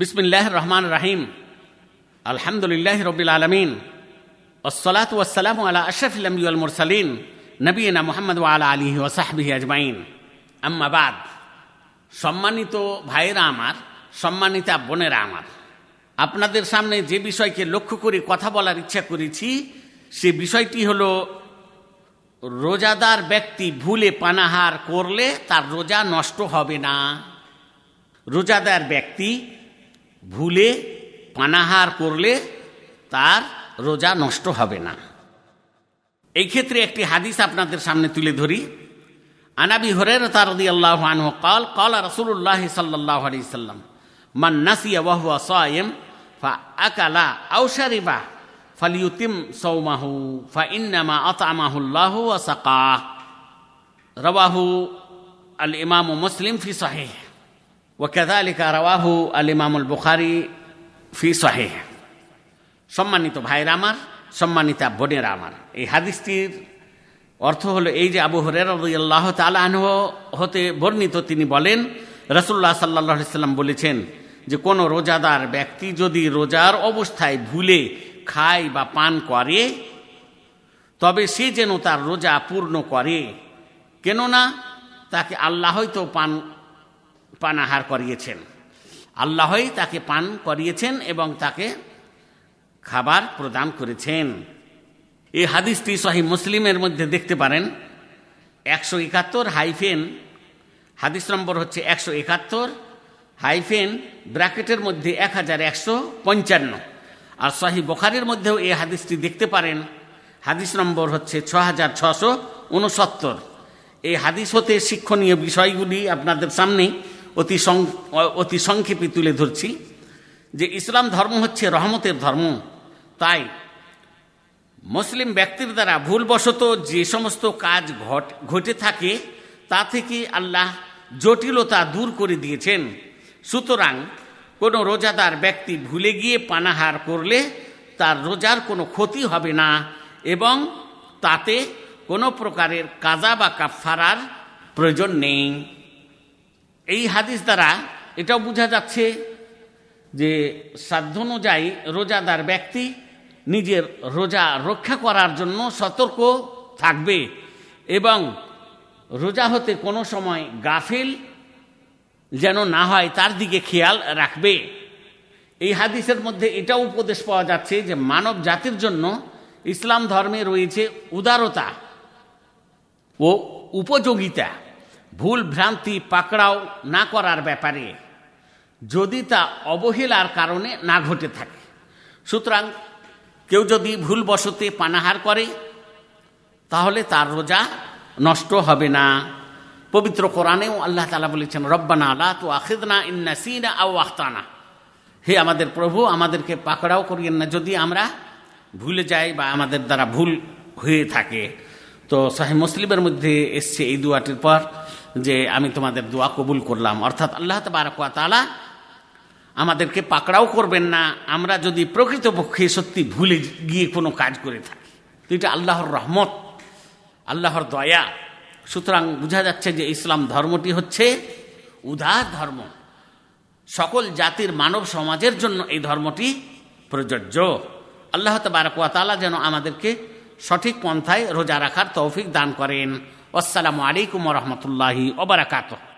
বিসমিল্লাহ রহমান রাহিম। আলহামদুলিল্লাহ রবিল আলমিন। ওসলাত ওয়াসালাম আলা আশরফিল আম্বিউল মুরসালিন নবীনা মোহাম্মদ ওয়ালা আলী ওসাহবিহি আজমাইন। আম্মাবাদ সম্মানিত ভাইয়েরা আমার, সম্মানিতা বোনেরা আমার, আপনাদের সামনে যে বিষয়কে লক্ষ্য করে কথা বলার ইচ্ছা করেছি, সে বিষয়টি হল, রোজাদার ব্যক্তি ভুলে পানাহার করলে তার রোজা নষ্ট হবে না। রোজাদার ব্যক্তি ভুলে, পানাহার করলে তার রোজা নষ্ট হবে না। এই ক্ষেত্রে একটি হাদিস আপনাদের সামনে তুলে ধরি। আনাবি হরের তারদি আল্লাহ আনহু কাল কাল রসুল্লাহ সাল্লাহ আলি সাল্লাম, মান নাসিয়া ওয়াহুয়া সায়েম, ফা আকালা আও শারিবা ফালিউতিম সৌমাহু ফা ইন্নামা আতামাহুল্লাহ সাকা রওয়াহু আল ইমাম মুসলিম ফি সাহিহ। ওয়াকাযালিকা রাওয়াহু আল বুখারী ফি সাহিহ সম্মানিত ভাইরা আমার, সম্মানিতা বোনেরা আমার, এই হাদিসটির অর্থ হলো এই যে আবু হরেরাল্লাহ তালাহ হতে বর্ণিত, তিনি বলেন রসুল্লাহ সাল্লাহ সাল্লাম বলেছেন যে কোনো রোজাদার ব্যক্তি যদি রোজার অবস্থায় ভুলে খায় বা পান করে, তবে সে যেন তার রোজা পূর্ণ করে। কেননা তাকে আল্লাহই তো পান পানাহার করিয়েছেন। আল্লাহই তাকে পান করিয়েছেন এবং তাকে খাবার প্রদান করেছেন। এই হাদিসটি সহি মুসলিমের মধ্যে দেখতে পারেন। একশো একাত্তর হাইফেন, হাদিস নম্বর হচ্ছে একশো একাত্তর, হাইফেন ব্র্যাকেটের মধ্যে এক হাজার একশো পঞ্চান্ন। আর সহি বখারের মধ্যেও এই হাদিসটি দেখতে পারেন। হাদিস নম্বর হচ্ছে ছ হাজার ছশো উনসত্তর। এই হাদিস হতে শিক্ষণীয় বিষয়গুলি আপনাদের সামনে অতি অতি সংক্ষেপে তুলে ধরছি যে ইসলাম ধর্ম হচ্ছে রহমতের ধর্ম। তাই মুসলিম ব্যক্তির দ্বারা ভুলবশত যে সমস্ত কাজ ঘট ঘটে থাকে, তা থেকে আল্লাহ জটিলতা দূর করে দিয়েছেন। সুতরাং কোনো রোজাদার ব্যক্তি ভুলে গিয়ে পানাহার করলে তার রোজার কোনো ক্ষতি হবে না এবং তাতে কোনো প্রকারের কাজা বা কাফারার প্রয়োজন নেই। এই হাদিস দ্বারা এটাও বোঝা যাচ্ছে যে সাধ্য অনুযায়ী রোজাদার ব্যক্তি নিজের রোজা রক্ষা করার জন্য সতর্ক থাকবে এবং রোজা হতে কোনো সময় গাফিল যেন না হয় তার দিকে খেয়াল রাখবে। এই হাদিসের মধ্যে এটাও উপদেশ পাওয়া যাচ্ছে যে মানব জাতির জন্য ইসলাম ধর্মে রয়েছে উদারতা ও উপযোগিতা। ভুল ভ্রান্তি পাকড়াও না করার ব্যাপারে যদি তা অবহেলার কারণে না ঘটে থাকে। সুতরাং কেউ যদি ভুলবশতে পানাহার করে, তাহলে তার রোজা নষ্ট হবে না। পবিত্র কোরআনেও আল্লাহ তালা বলেছেন, রব্বানা আল্লাহ তো আখিদনা ইন্না সিনা আও আখতানা। হে আমাদের প্রভু, আমাদেরকে পাকড়াও করিয়েন না। যদি আমরা ভুলে যাই বা আমাদের দ্বারা ভুল হয়ে থাকে তো সাহেব মুসলিমের মধ্যে এসছে এই দুয়াটির পর যে আমি তোমাদের দোয়া কবুল করলাম। অর্থাৎ আল্লাহ তালা আমাদেরকে পাকড়াও করবেন না। আমরা যদি প্রকৃতপক্ষে সত্যি ভুলে গিয়ে কোনো কাজ করে থাকি। তো এটা আল্লাহর রহমত, আল্লাহর দয়া। সুতরাং বোঝা যাচ্ছে যে ইসলাম ধর্মটি হচ্ছে উদার ধর্ম। সকল জাতির মানব সমাজের জন্য এই ধর্মটি প্রযোজ্য। আল্লাহ তবারকালা যেন আমাদেরকে সঠিক পন্থায় রোজা রাখার তৌফিক দান করেন। আসসালামু আলাইকুম রহমতুল্লাহি ওবরাকাতহ